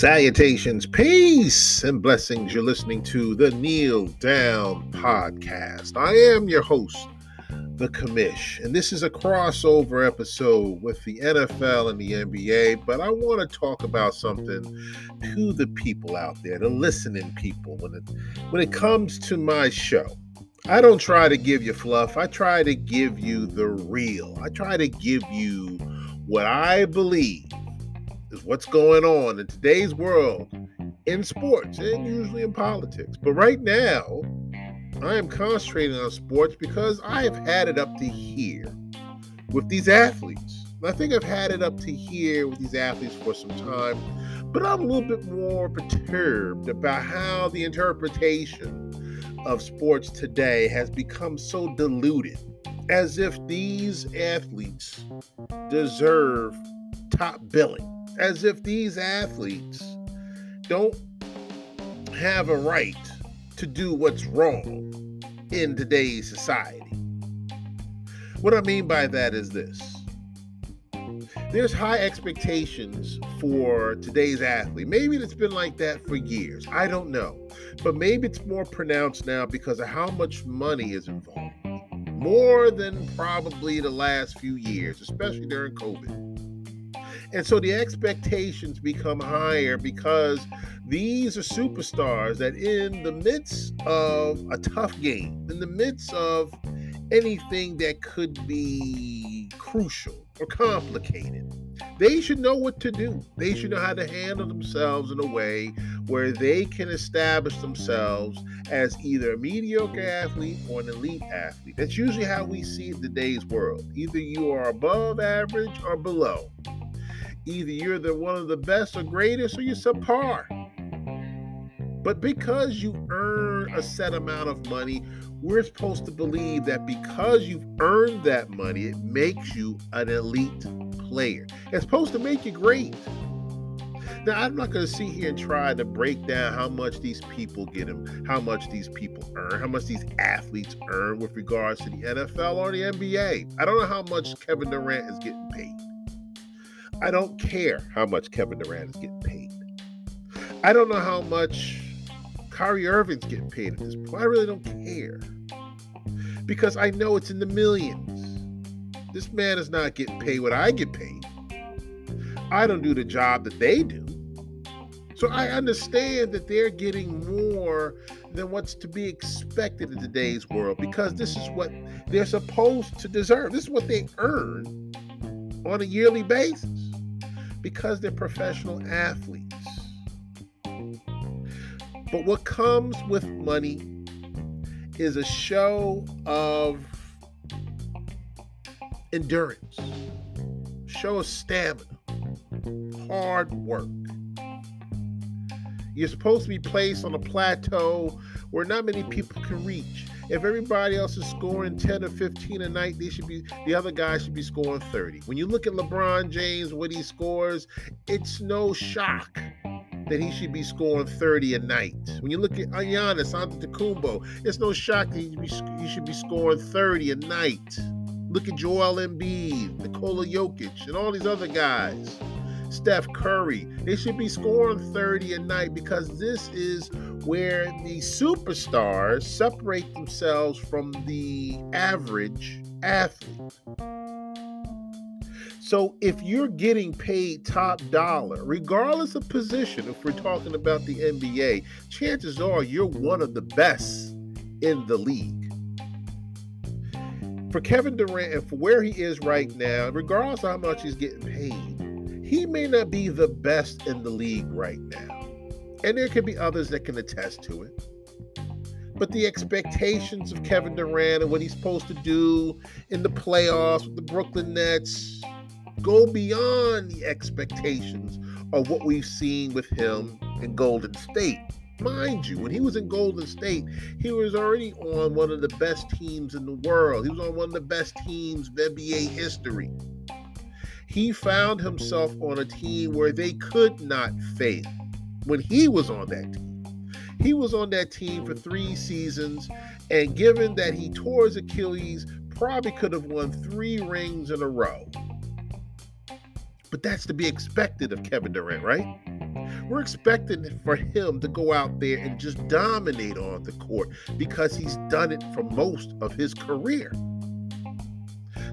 Salutations, peace, and blessings. You're listening to the Kneel Down Podcast. I am your host, The Commish, and this is a crossover episode with the NFL and the NBA. But I want to talk about something to the people out there, the listening people. When it when it comes to my show, I don't try to give you fluff. I try to give you the real. I try to give you what I believe is what's going on in today's world in sports and usually in politics. But right now, I am concentrating on sports because I have had it up to here with these athletes. I think I've had it up to here with these athletes for some time, but I'm a little bit more perturbed about how the interpretation of sports today has become so diluted, as if these athletes deserve top billing as if these athletes don't have a right to do what's wrong in today's society. What I mean by that is this there's high expectations for today's athlete. Maybe it's been like that for years. I don't know. But maybe it's more pronounced now because of how much money is involved. More than probably the last few years, especially during COVID. And so the expectations become higher because these are superstars that, in the midst of a tough game, in the midst of anything that could be crucial or complicated, they should know what to do. They should know how to handle themselves in a way where they can establish themselves as either a mediocre athlete or an elite athlete. That's usually how we see it in today's world. Either you are above average or below. Either you're the one of the best or greatest or you're subpar. But because you earn a set amount of money, we're supposed to believe that because you've earned that money, it makes you an elite player. It's supposed to make you great. Now, I'm not going to sit here and try to break down how much these people get them, how much these people earn, how much these athletes earn with regards to the NFL or the NBA. I don't know how much Kevin Durant is getting paid. I don't care how much Kevin Durant is getting paid. I don't know how much Kyrie Irving's getting paid at this point. I really don't care. Because I know it's in the millions. This man is not getting paid what I get paid. I don't do the job that they do. So I understand that they're getting more than what's to be expected in today's world because this is what they're supposed to deserve. This is what they earn on a yearly basis because they're professional athletes. But what comes with money is a show of endurance, show of stamina, hard work. You're supposed to be placed on a plateau where not many people can reach. If everybody else is scoring 10 or 15 a night, they should be the other guy should be scoring 30. When you look at LeBron James, what he scores, it's no shock that he should be scoring 30 a night. When you look at uh, Giannis Antetokounmpo, it's no shock that he, be, he should be scoring 30 a night. Look at Joel Embiid, Nikola Jokic, and all these other guys. Steph Curry. They should be scoring 30 a night because this is where the superstars separate themselves from the average athlete. So if you're getting paid top dollar, regardless of position, if we're talking about the NBA, chances are you're one of the best in the league. For Kevin Durant and for where he is right now, regardless of how much he's getting paid, he may not be the best in the league right now. And there could be others that can attest to it. But the expectations of Kevin Durant and what he's supposed to do in the playoffs with the Brooklyn Nets go beyond the expectations of what we've seen with him in Golden State. Mind you, when he was in Golden State, he was already on one of the best teams in the world. He was on one of the best teams of NBA history he found himself on a team where they could not fail when he was on that team. He was on that team for three seasons, and given that he tore his Achilles, probably could have won three rings in a row. But that's to be expected of Kevin Durant, right? We're expecting for him to go out there and just dominate on the court because he's done it for most of his career.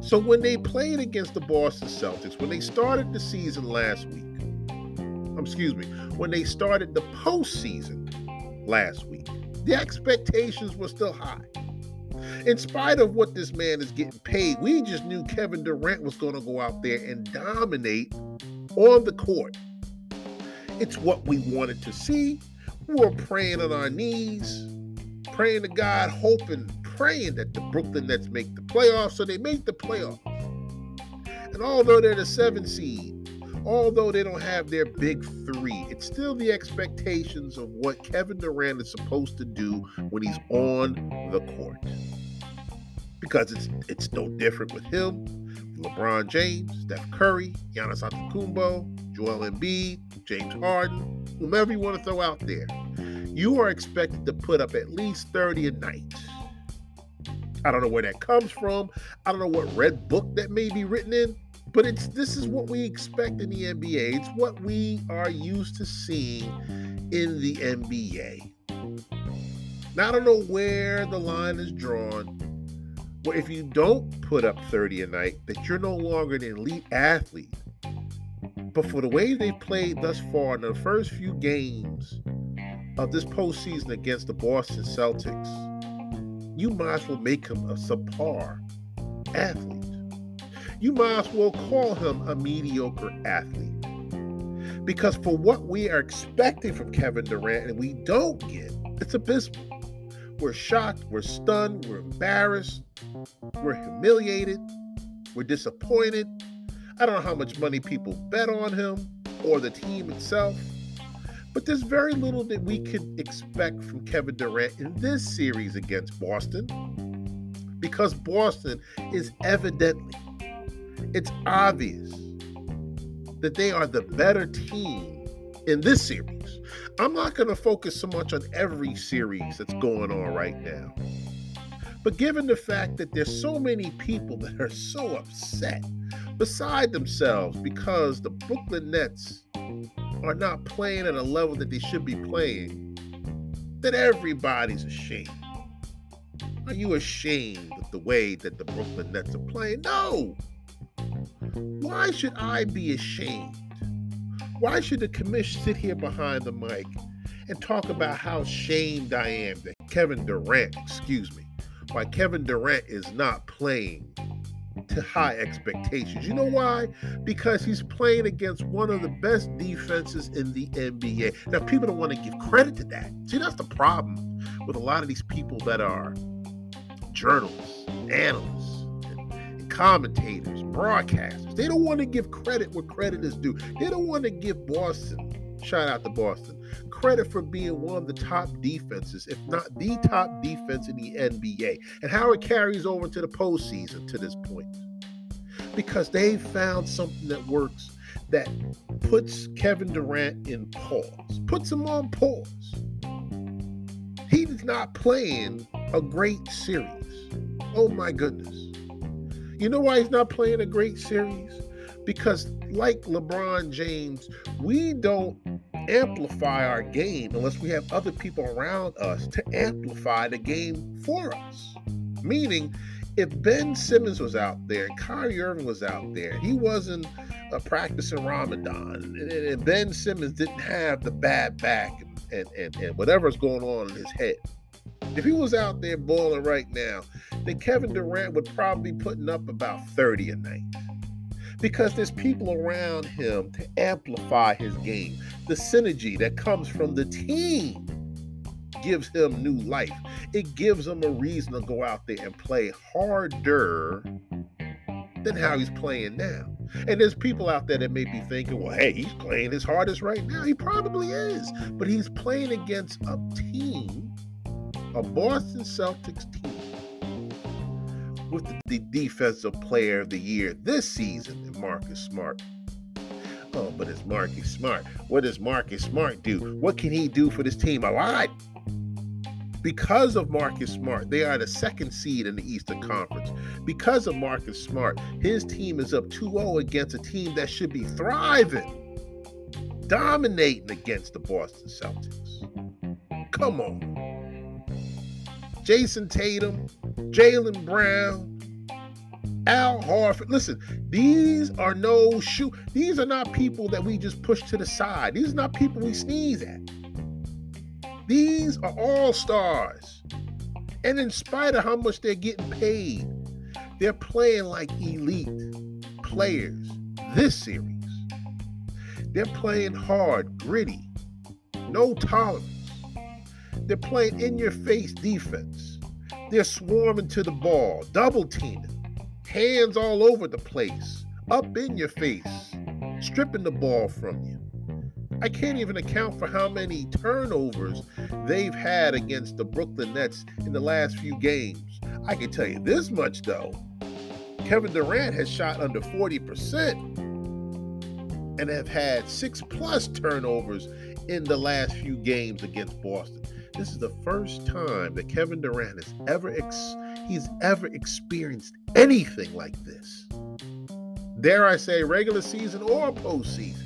So when they played against the Boston Celtics, when they started the season last week, um, excuse me, when they started the postseason last week, the expectations were still high. In spite of what this man is getting paid, we just knew Kevin Durant was going to go out there and dominate on the court. It's what we wanted to see. We were praying on our knees, praying to God, hoping, praying that the Brooklyn Nets make the playoffs. So they make the playoffs. And although they're the seven seed, although they don't have their big three, it's still the expectations of what Kevin Durant is supposed to do when he's on the court. Because it's it's no different with him, LeBron James, Steph Curry, Giannis Antetokounmpo, Joel Embiid, James Harden, whomever you want to throw out there. You are expected to put up at least 30 a night. I don't know where that comes from. I don't know what red book that may be written in, but it's this is what we expect in the NBA. It's what we are used to seeing in the NBA. Now I don't know where the line is drawn. Where if you don't put up 30 a night, that you're no longer an elite athlete. But for the way they've played thus far in the first few games of this postseason against the Boston Celtics, you might as well make him a subpar athlete. You might as well call him a mediocre athlete. Because for what we are expecting from Kevin Durant and we don't get, it's abysmal. We're shocked, we're stunned, we're embarrassed, we're humiliated, we're disappointed. I don't know how much money people bet on him or the team itself. But there's very little that we could expect from Kevin Durant in this series against Boston because Boston is evidently, it's obvious that they are the better team in this series. I'm not going to focus so much on every series that's going on right now. But given the fact that there's so many people that are so upset beside themselves because the Brooklyn Nets are not playing at a level that they should be playing, then everybody's ashamed. Are you ashamed of the way that the Brooklyn Nets are playing? No. Why should I be ashamed? Why should the commish sit here behind the mic and talk about how shamed I am that Kevin Durant, excuse me, why Kevin Durant is not playing to high expectations. You know why? Because he's playing against one of the best defenses in the NBA. Now, people don't want to give credit to that. See, that's the problem with a lot of these people that are journalists, analysts, and commentators, broadcasters. They don't want to give credit where credit is due. They don't want to give Boston shout out to Boston, credit for being one of the top defenses, if not the top defense in the NBA, and how it carries over to the postseason to this point. Because they found something that works that puts Kevin Durant in pause, puts him on pause. He's not playing a great series. Oh my goodness. You know why he's not playing a great series? Because, like LeBron James, we don't amplify our game unless we have other people around us to amplify the game for us. Meaning, if Ben Simmons was out there, Kyrie Irving was out there, he wasn't uh, practicing Ramadan, and, and, Ben Simmons didn't have the bad back and, and, and, whatever's going on in his head. If he was out there balling right now, then Kevin Durant would probably be putting up about 30 a night because there's people around him to amplify his game. The synergy that comes from the team gives him new life. It gives him a reason to go out there and play harder than how he's playing now. And there's people out there that may be thinking, well, hey, he's playing his hardest right now. He probably is. But he's playing against a team, a Boston Celtics team with the defensive player of the year this season, Marcus Smart. Oh, but it's Marcus Smart. What does Marcus Smart do? What can he do for this team? A lot. Because of Marcus Smart, they are the second seed in the Eastern Conference. Because of Marcus Smart, his team is up 2 0 against a team that should be thriving. dominating against the Boston Celtics. Come on. Jayson Tatum, Jaylen Brown, Al Horford. Listen, these are no shoe. These are not people that we just push to the side. These are not people we sneeze at. These are all stars. And in spite of how much they're getting paid, they're playing like elite players this series. They're playing hard, gritty, no tolerance. They're playing in your face defense. They're swarming to the ball, double teaming hands all over the place, up in your face, stripping the ball from you. I can't even account for how many turnovers they've had against the Brooklyn Nets in the last few games. I can tell you this much though Kevin Durant has shot under 40% and have had six plus turnovers in the last few games against Boston. This is the first time that Kevin Durant has ever ex- he's ever experienced anything like this. Dare I say, regular season or postseason.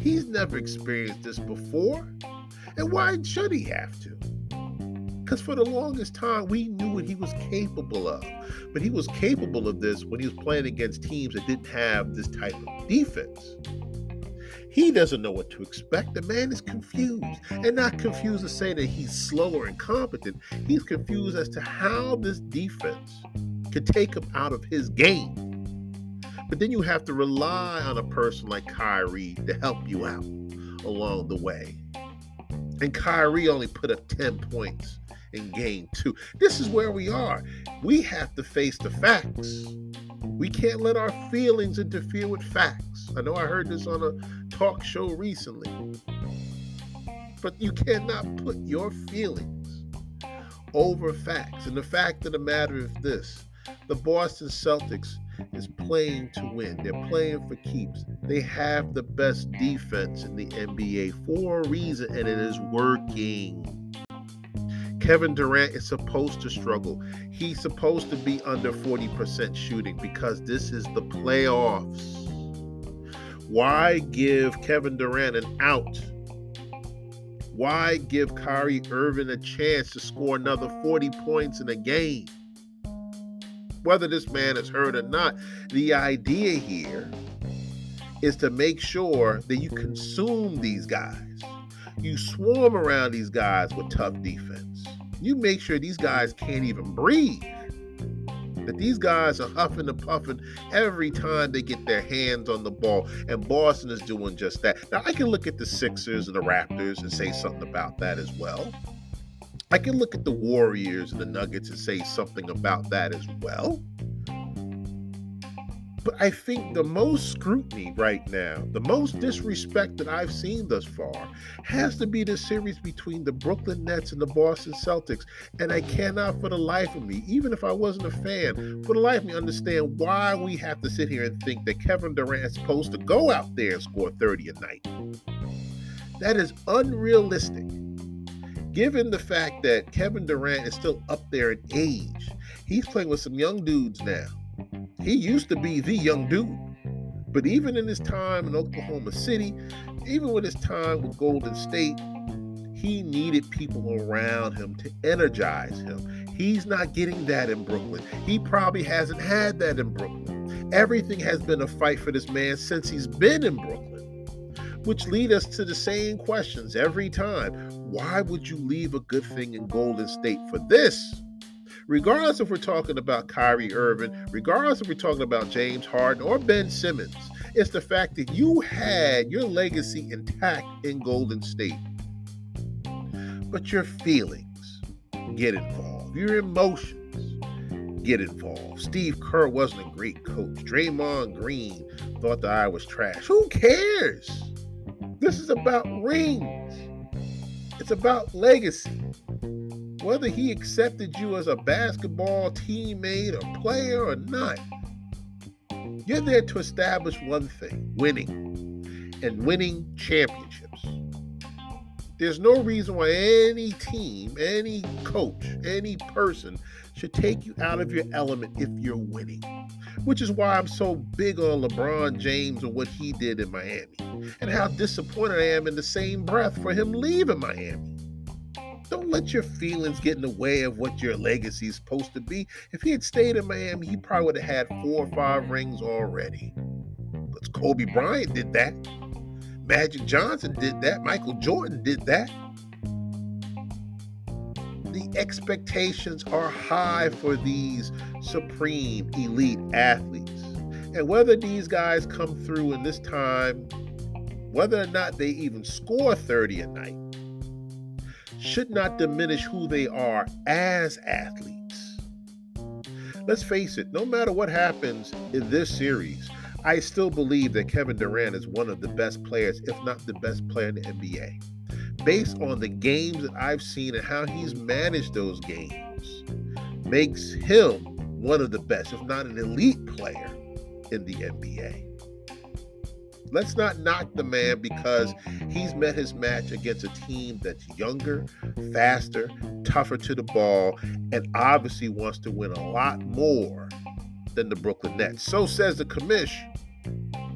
He's never experienced this before. And why should he have to? Because for the longest time, we knew what he was capable of. But he was capable of this when he was playing against teams that didn't have this type of defense. He doesn't know what to expect. The man is confused. And not confused to say that he's slow or incompetent. He's confused as to how this defense could take him out of his game. But then you have to rely on a person like Kyrie to help you out along the way. And Kyrie only put up 10 points in game two. This is where we are. We have to face the facts. We can't let our feelings interfere with facts. I know I heard this on a talk show recently. But you cannot put your feelings over facts. And the fact of the matter is this the Boston Celtics is playing to win. They're playing for keeps. They have the best defense in the NBA for a reason, and it is working. Kevin Durant is supposed to struggle. He's supposed to be under 40% shooting because this is the playoffs. Why give Kevin Durant an out? Why give Kyrie Irving a chance to score another 40 points in a game? Whether this man is hurt or not, the idea here is to make sure that you consume these guys. You swarm around these guys with tough defense. You make sure these guys can't even breathe that these guys are huffing and puffing every time they get their hands on the ball, and Boston is doing just that. Now, I can look at the Sixers and the Raptors and say something about that as well. I can look at the Warriors and the Nuggets and say something about that as well. But I think the most scrutiny right now, the most disrespect that I've seen thus far, has to be the series between the Brooklyn Nets and the Boston Celtics. And I cannot, for the life of me, even if I wasn't a fan, for the life of me, understand why we have to sit here and think that Kevin Durant's supposed to go out there and score 30 a night. That is unrealistic. Given the fact that Kevin Durant is still up there in age, he's playing with some young dudes now he used to be the young dude. But even in his time in Oklahoma City, even with his time with Golden State, he needed people around him to energize him. He's not getting that in Brooklyn. He probably hasn't had that in Brooklyn. Everything has been a fight for this man since he's been in Brooklyn, which lead us to the same questions every time. Why would you leave a good thing in Golden State for this? Regardless if we're talking about Kyrie Irving, regardless if we're talking about James Harden or Ben Simmons, it's the fact that you had your legacy intact in Golden State. But your feelings get involved, your emotions get involved. Steve Kerr wasn't a great coach. Draymond Green thought the eye was trash. Who cares? This is about rings. It's about legacy whether he accepted you as a basketball teammate or player or not. You're there to establish one thing winning and winning championships. There's no reason why any team, any coach, any person should take you out of your element if you're winning. which is why I'm so big on LeBron James and what he did in Miami, and how disappointed I am in the same breath for him leaving Miami. Don't let your feelings get in the way of what your legacy is supposed to be. If he had stayed in Miami, he probably would have had four or five rings already. But Kobe Bryant did that. Magic Johnson did that. Michael Jordan did that. The expectations are high for these supreme elite athletes. And whether these guys come through in this time, whether or not they even score 30 a night, should not diminish who they are as athletes. Let's face it, no matter what happens in this series, I still believe that Kevin Durant is one of the best players, if not the best player in the NBA. Based on the games that I've seen and how he's managed those games, makes him one of the best, if not an elite player in the NBA. Let's not knock the man because he's met his match against a team that's younger, faster, tougher to the ball, and obviously wants to win a lot more than the Brooklyn Nets. So says the commish.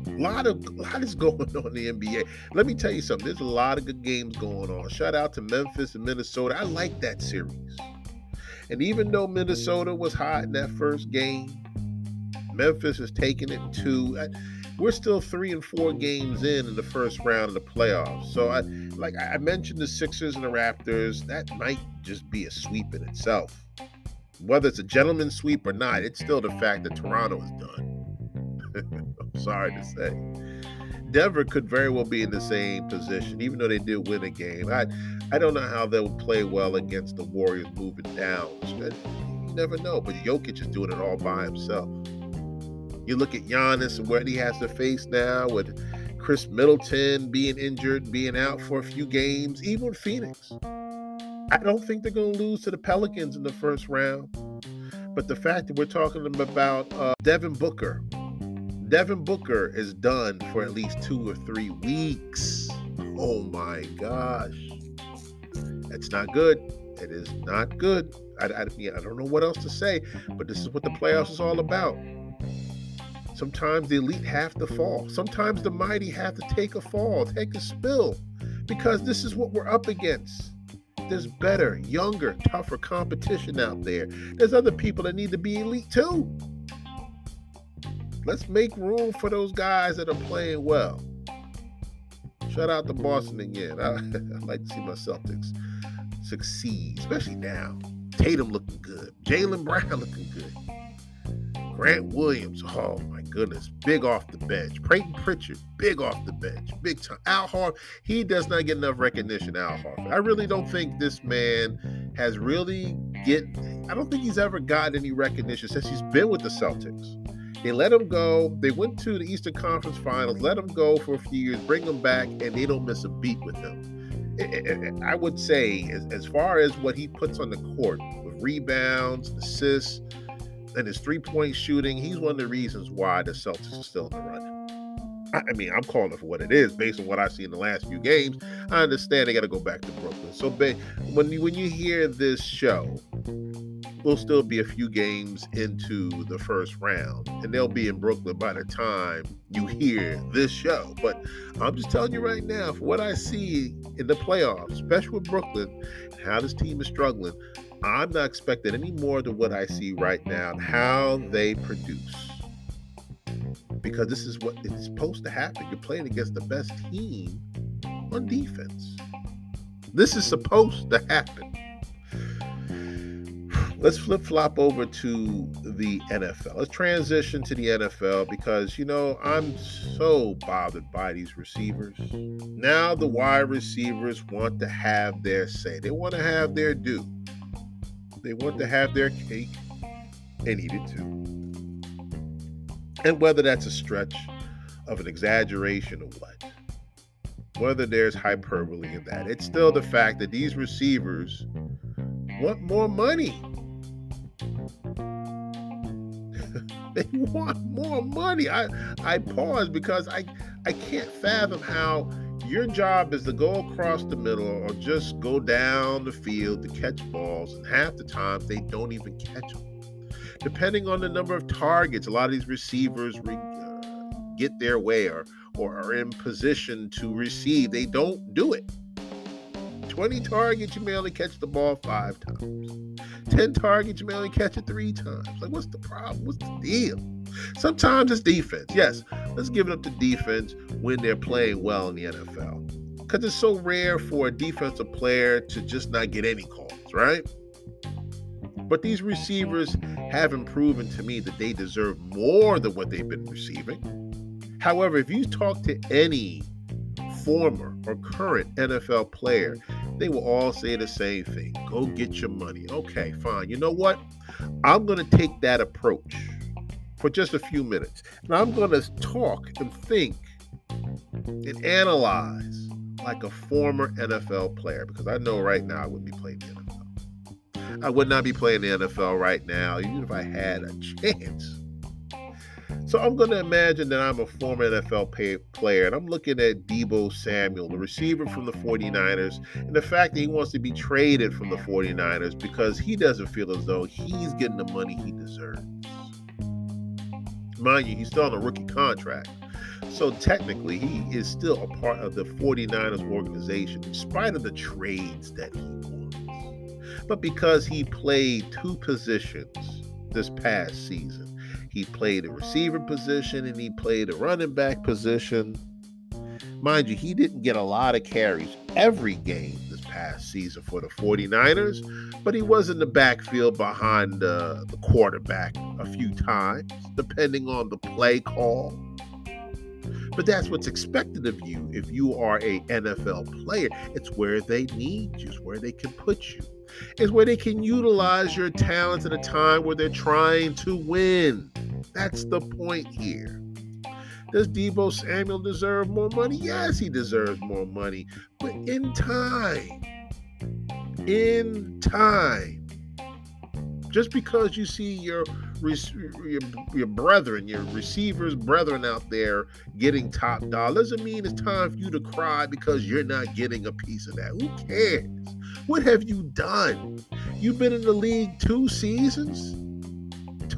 A lot of a lot is going on in the NBA. Let me tell you something. There's a lot of good games going on. Shout out to Memphis and Minnesota. I like that series. And even though Minnesota was hot in that first game, Memphis is taking it to. We're still three and four games in in the first round of the playoffs. So, I like I mentioned the Sixers and the Raptors. That might just be a sweep in itself whether it's a gentleman's sweep or not, it's still the fact that Toronto is done. I'm sorry to say. Denver could very well be in the same position, even though they did win a game. I, I don't know how they'll play well against the Warriors moving down. You never know, but Jokic is doing it all by himself. You look at Giannis and what he has to face now with Khris Middleton being injured, being out for a few games, even Phoenix. I don't think they're going to lose to the Pelicans in the first round. But the fact that we're talking about uh, Devin Booker, Devin Booker is done for at least two or three weeks. Oh my gosh. That's not good. It is not good. I, I, I don't know what else to say, but this is what the playoffs is all about. Sometimes the elite have to fall. Sometimes the mighty have to take a fall, take a spill, because this is what we're up against. There's better, younger, tougher competition out there. There's other people that need to be elite too. Let's make room for those guys that are playing well. Shout out to Boston again. I, I like to see my Celtics succeed, especially now. Tatum looking good. Jaylen Brown looking good. Grant Williams, oh my goodness, big off the bench. Payton Pritchard, big off the bench, big time. Al Horford, he does not get enough recognition. Al Horford, I really don't think this man has really get. I don't think he's ever gotten any recognition since he's been with the Celtics. They let him go. They went to the Eastern Conference Finals, let him go for a few years, bring him back, and they don't miss a beat with him. I would say, as far as what he puts on the court with rebounds, assists, and his three point shooting, he's one of the reasons why the Celtics are still in the running. I mean, I'm calling it for what it is based on what I see in the last few games. I understand they got to go back to Brooklyn. So when you when you hear this show, we'll still be a few games into the first round, and they'll be in Brooklyn by the time you hear this show. But I'm just telling you right now, for what I see in the playoffs, especially with Brooklyn, how this team is struggling, I'm not expecting any more than what I see right now and how they produce. Because this is what is supposed to happen. You're playing against the best team on defense. This is supposed to happen. Let's flip flop over to the NFL. Let's transition to the NFL because, you know, I'm so bothered by these receivers. Now the wide receivers want to have their say, they want to have their due. They want to have their cake and eat it too. And whether that's a stretch of an exaggeration or what, whether there's hyperbole in that, it's still the fact that these receivers want more money. they want more money. I I pause because I I can't fathom how your job is to go across the middle or just go down the field to catch balls, and half the time they don't even catch them. depending on the number of targets, a lot of these receivers re- uh, get their way or, or are in position to receive. They don't do it. 20 targets, you may only catch the ball five times. 10 targets, you may only catch it three times. Like, what's the problem? What's the deal? Sometimes it's defense. Yes, let's give it up to defense when they're playing well in the NFL. Because it's so rare for a defensive player to just not get any calls, right? But these receivers haven't proven to me that they deserve more than what they've been receiving. However, if you talk to any former or current NFL player, they will all say the same thing go get your money. Okay, fine. You know what? I'm going to take that approach for just a few minutes. And I'm going to talk and think and analyze like a former NFL player because I know right now I wouldn't be playing the NFL. I would not be playing the NFL right now, even if I had a chance. So I'm going to imagine that I'm a former NFL pay- player and I'm looking at Deebo Samuel, the receiver from the 49ers, and the fact that he wants to be traded from the 49ers because he doesn't feel as though he's getting the money he deserves. Mind you, he's still on a rookie contract. So technically, he is still a part of the 49ers organization, in spite of the trades that he wants. But because he played two positions this past season, he played a receiver position and he played a running back position. Mind you, he didn't get a lot of carries every game this past season for the 49ers, but he was in the backfield behind uh, the quarterback a few times, depending on the play call. But that's what's expected of you if you are a NFL player. It's where they need you, it's where they can put you. It's where they can utilize your talents at a time where they're trying to win. That's the point here. Does Deebo Samuel deserve more money? Yes, he deserves more money, but in time. In time. Just because you see your your, your brethren, your receivers' brethren out there getting top dollar doesn't mean it's time for you to cry because you're not getting a piece of that. Who cares? What have you done? You've been in the league two seasons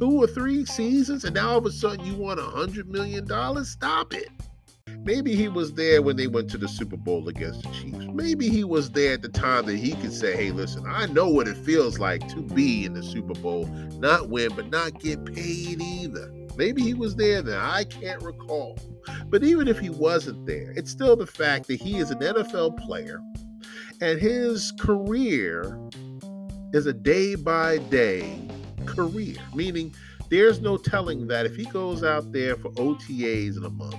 two or three seasons, and now all of a sudden you want a hundred million dollars? Stop it. Maybe he was there when they went to the Super Bowl against the Chiefs. Maybe he was there at the time that he could say, hey, listen, I know what it feels like to be in the Super Bowl, not win, but not get paid either. Maybe he was there then. I can't recall. But even if he wasn't there, it's still the fact that he is an NFL player and his career is a day by day career, meaning there's no telling that if he goes out there for OTAs in a month,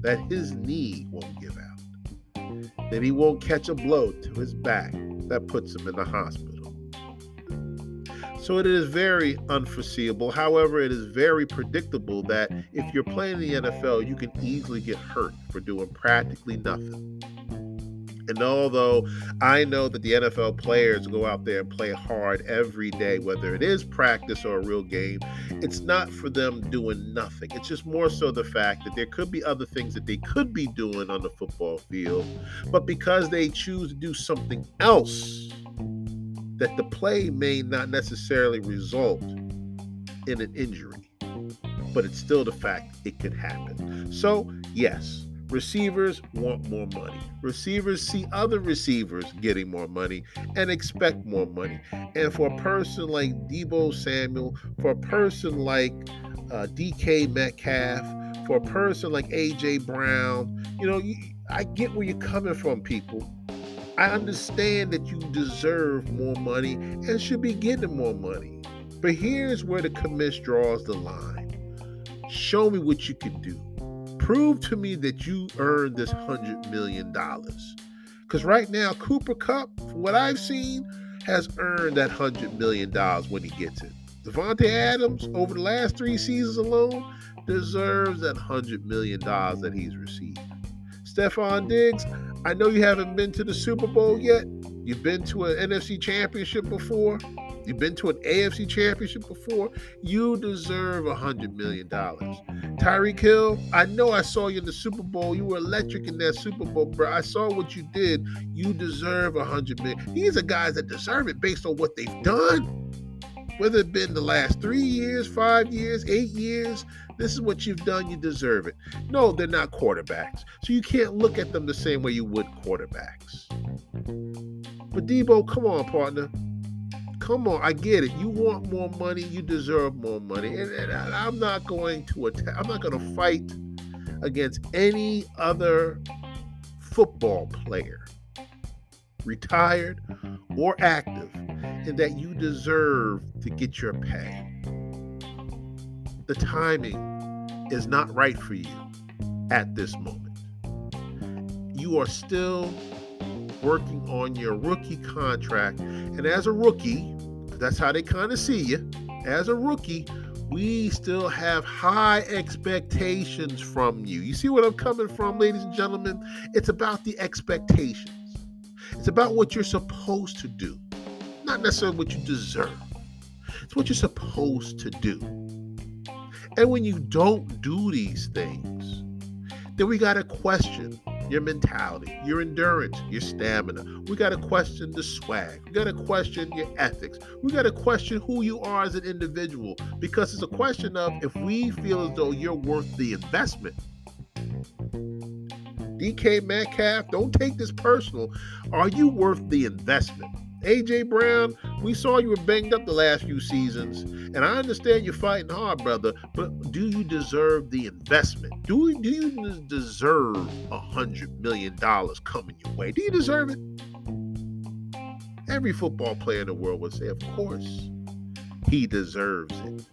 that his knee won't give out, that he won't catch a blow to his back that puts him in the hospital. So it is very unforeseeable. However, it is very predictable that if you're playing in the NFL, you can easily get hurt for doing practically nothing. And although I know that the NFL players go out there and play hard every day, whether it is practice or a real game, it's not for them doing nothing. It's just more so the fact that there could be other things that they could be doing on the football field, but because they choose to do something else, that the play may not necessarily result in an injury, but it's still the fact it could happen. So, yes Receivers want more money. Receivers see other receivers getting more money and expect more money. And for a person like Deebo Samuel, for a person like uh, DK Metcalf, for a person like AJ Brown, you know, I get where you're coming from, people. I understand that you deserve more money and should be getting more money. But here's where the commish draws the line. Show me what you can do prove to me that you earned this hundred million dollars. Because right now, Cooper Kupp, from what I've seen, has earned that hundred million dollars when he gets it. Davante Adams, over the last three seasons alone, deserves that hundred million dollars that he's received. Stefon Diggs, I know you haven't been to the Super Bowl yet. You've been to an NFC championship before. You've been to an AFC championship before. You deserve a hundred million dollars. Tyreek Hill, I know I saw you in the Super Bowl. You were electric in that Super Bowl, bro. I saw what you did. You deserve a hundred million. These are guys that deserve it based on what they've done. Whether it been the last three years, five years, eight years, this is what you've done, you deserve it. No, they're not quarterbacks. So you can't look at them the same way you would quarterbacks. But Deebo, come on, partner. Come on, I get it. You want more money, you deserve more money. And, and I'm not going to attack, I'm not going to fight against any other football player, retired or active, and that you deserve to get your pay. The timing is not right for you at this moment. You are still working on your rookie contract. And as a rookie, that's how they kind of see you. As a rookie, we still have high expectations from you. You see what I'm coming from, ladies and gentlemen? It's about the expectations, it's about what you're supposed to do, not necessarily what you deserve. It's what you're supposed to do. And when you don't do these things, then we got to question your mentality, your endurance, your stamina. We got to question the swag. We got to question your ethics. We got to question who you are as an individual because it's a question of if we feel as though you're worth the investment. DK Metcalf, don't take this personal. Are you worth the investment? AJ Brown, we saw you were banged up the last few seasons, and I understand you're fighting hard, brother. But do you deserve the investment? Do do you deserve a hundred million dollars coming your way? Do you deserve it? Every football player in the world would say, of course, he deserves it.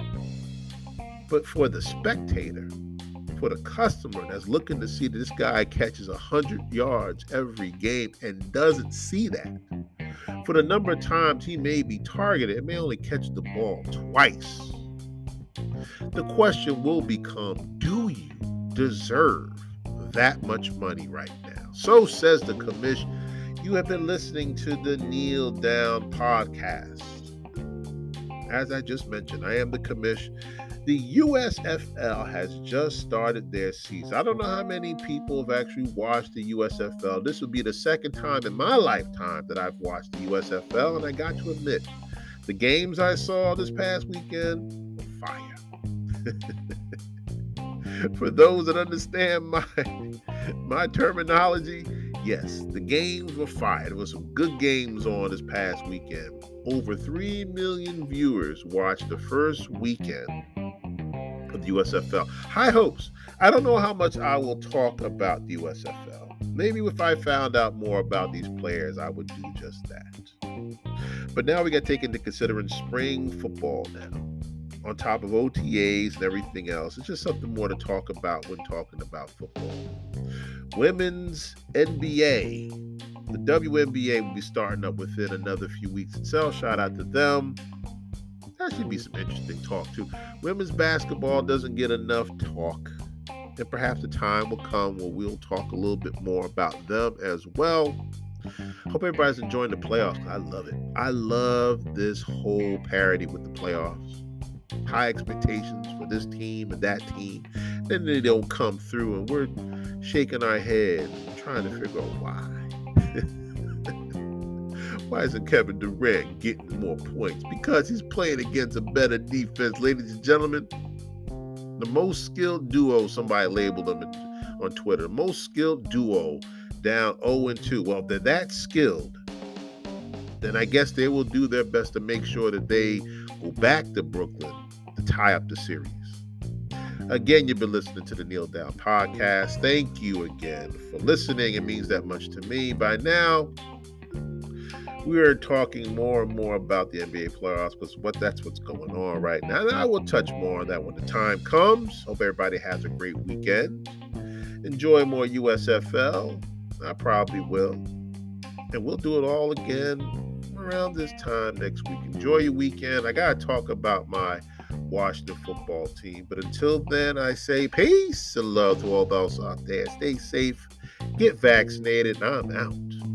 But for the spectator, for the customer that's looking to see that this guy catches 100 yards every game and doesn't see that, for the number of times he may be targeted, it may only catch the ball twice. The question will become do you deserve that much money right now? So says the commish. You have been listening to the Kneel Down podcast. As I just mentioned, I am the commish the USFL has just started their season. I don't know how many people have actually watched the USFL. This will be the second time in my lifetime that I've watched the USFL, and I got to admit, the games I saw this past weekend were fire. For those that understand my my terminology, yes, the games were fire. There were some good games on this past weekend. Over 3 million viewers watched the first weekend the USFL. High hopes. I don't know how much I will talk about the USFL. Maybe if I found out more about these players, I would do just that. But now we got to take into consideration spring football now. On top of OTAs and everything else, it's just something more to talk about when talking about football. Women's NBA, the WNBA will be starting up within another few weeks itself. Shout out to them should be some interesting talk too. Women's basketball doesn't get enough talk. And perhaps the time will come where we'll talk a little bit more about them as well. Hope everybody's enjoying the playoffs. I love it. I love this whole parody with the playoffs. High expectations for this team and that team. Then they don't come through, and we're shaking our head, trying to figure out why. Why isn't Kevin Durant getting more points? Because he's playing against a better defense, ladies and gentlemen. The most skilled duo, somebody labeled them on Twitter, the most skilled duo down 0 and 2. Well, if they're that skilled, then I guess they will do their best to make sure that they go back to Brooklyn to tie up the series. Again, you've been listening to the Kneel Down podcast. Thank you again for listening. It means that much to me. By now, we are talking more and more about the NBA playoffs because what that's what's going on right now. And I will touch more on that when the time comes. Hope everybody has a great weekend. Enjoy more USFL. I probably will. And we'll do it all again around this time next week. Enjoy your weekend. I got to talk about my Washington football team. But until then, I say peace and love to all those out there. Stay safe, get vaccinated, I'm out.